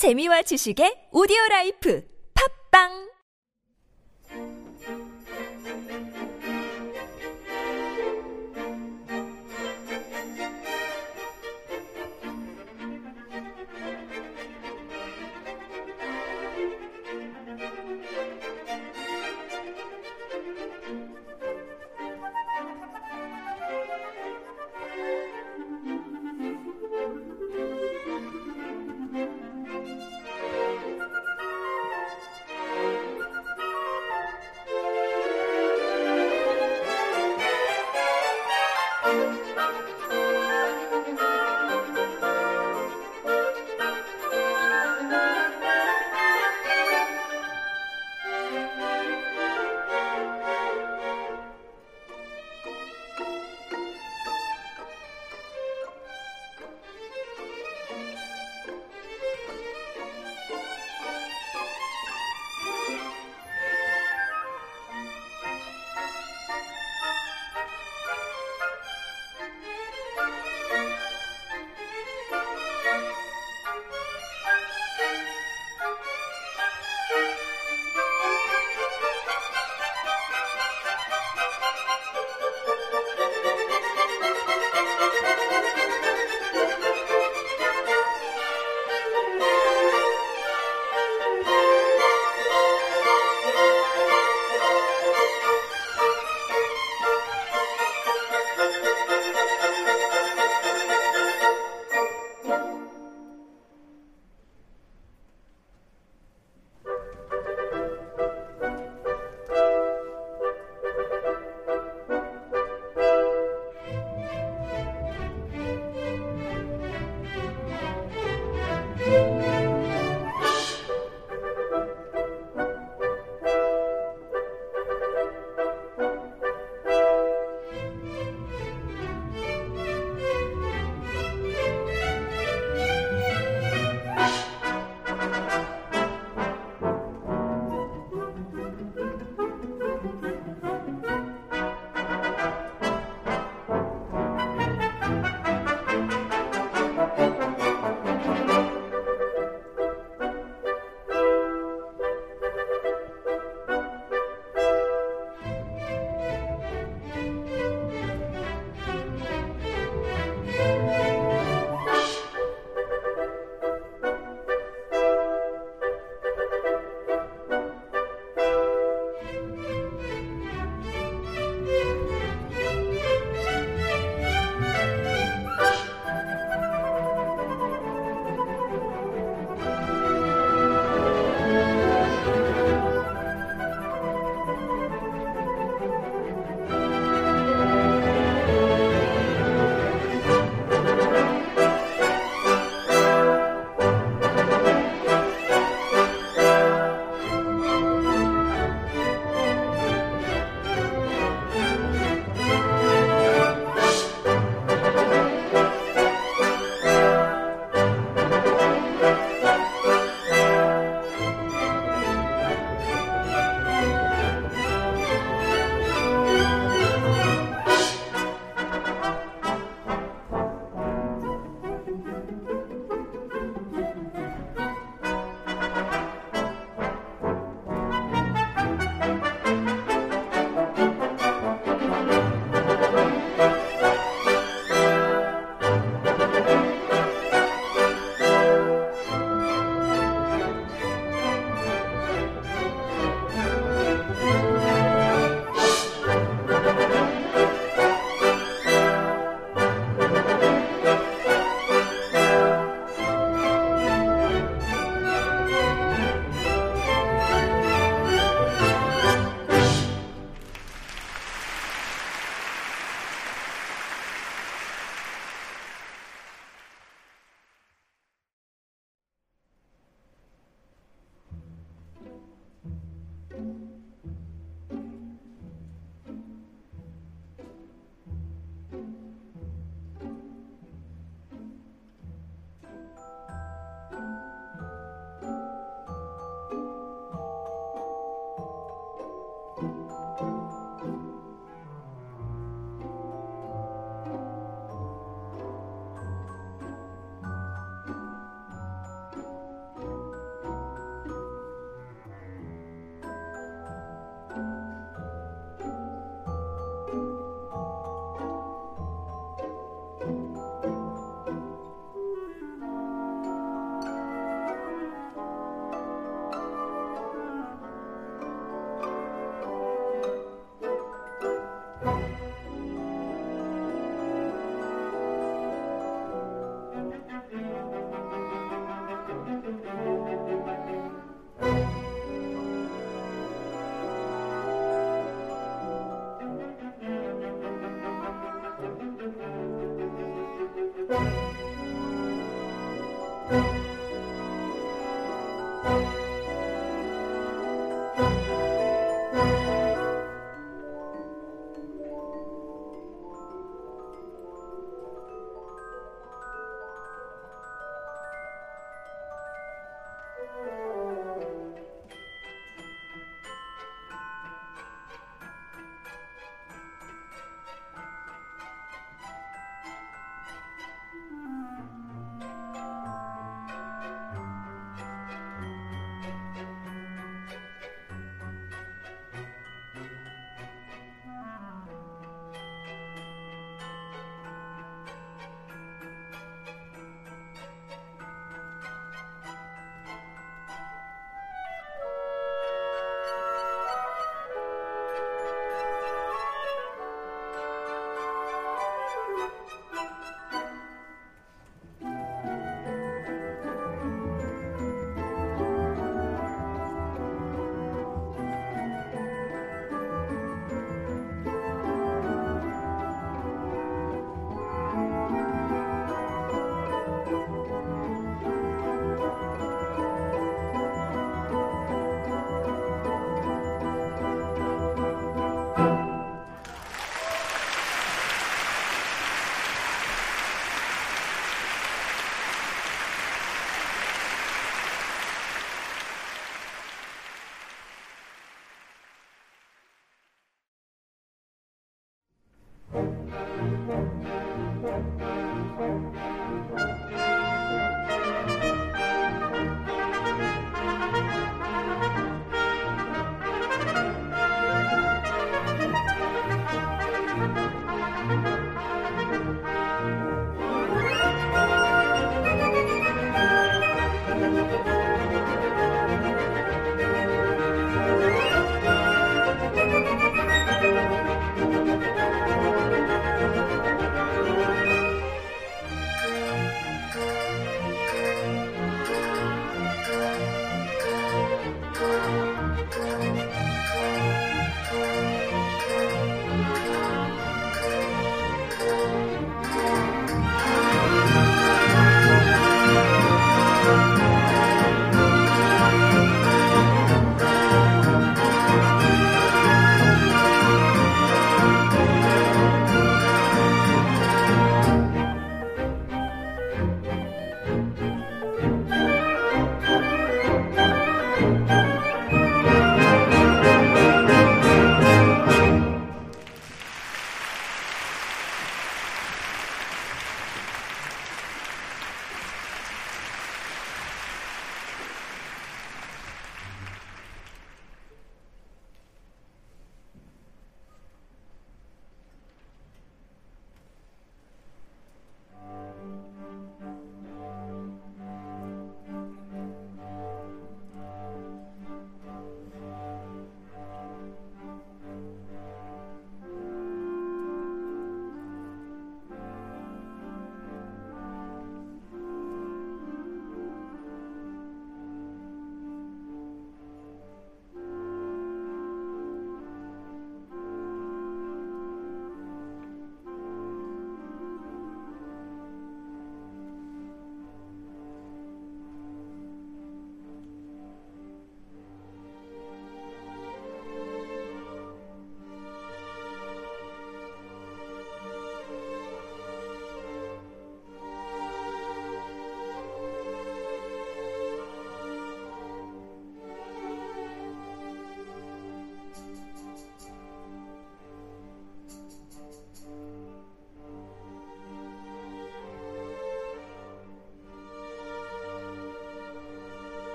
재미와 지식의 오디오 라이프. 팝빵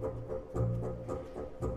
Thank you.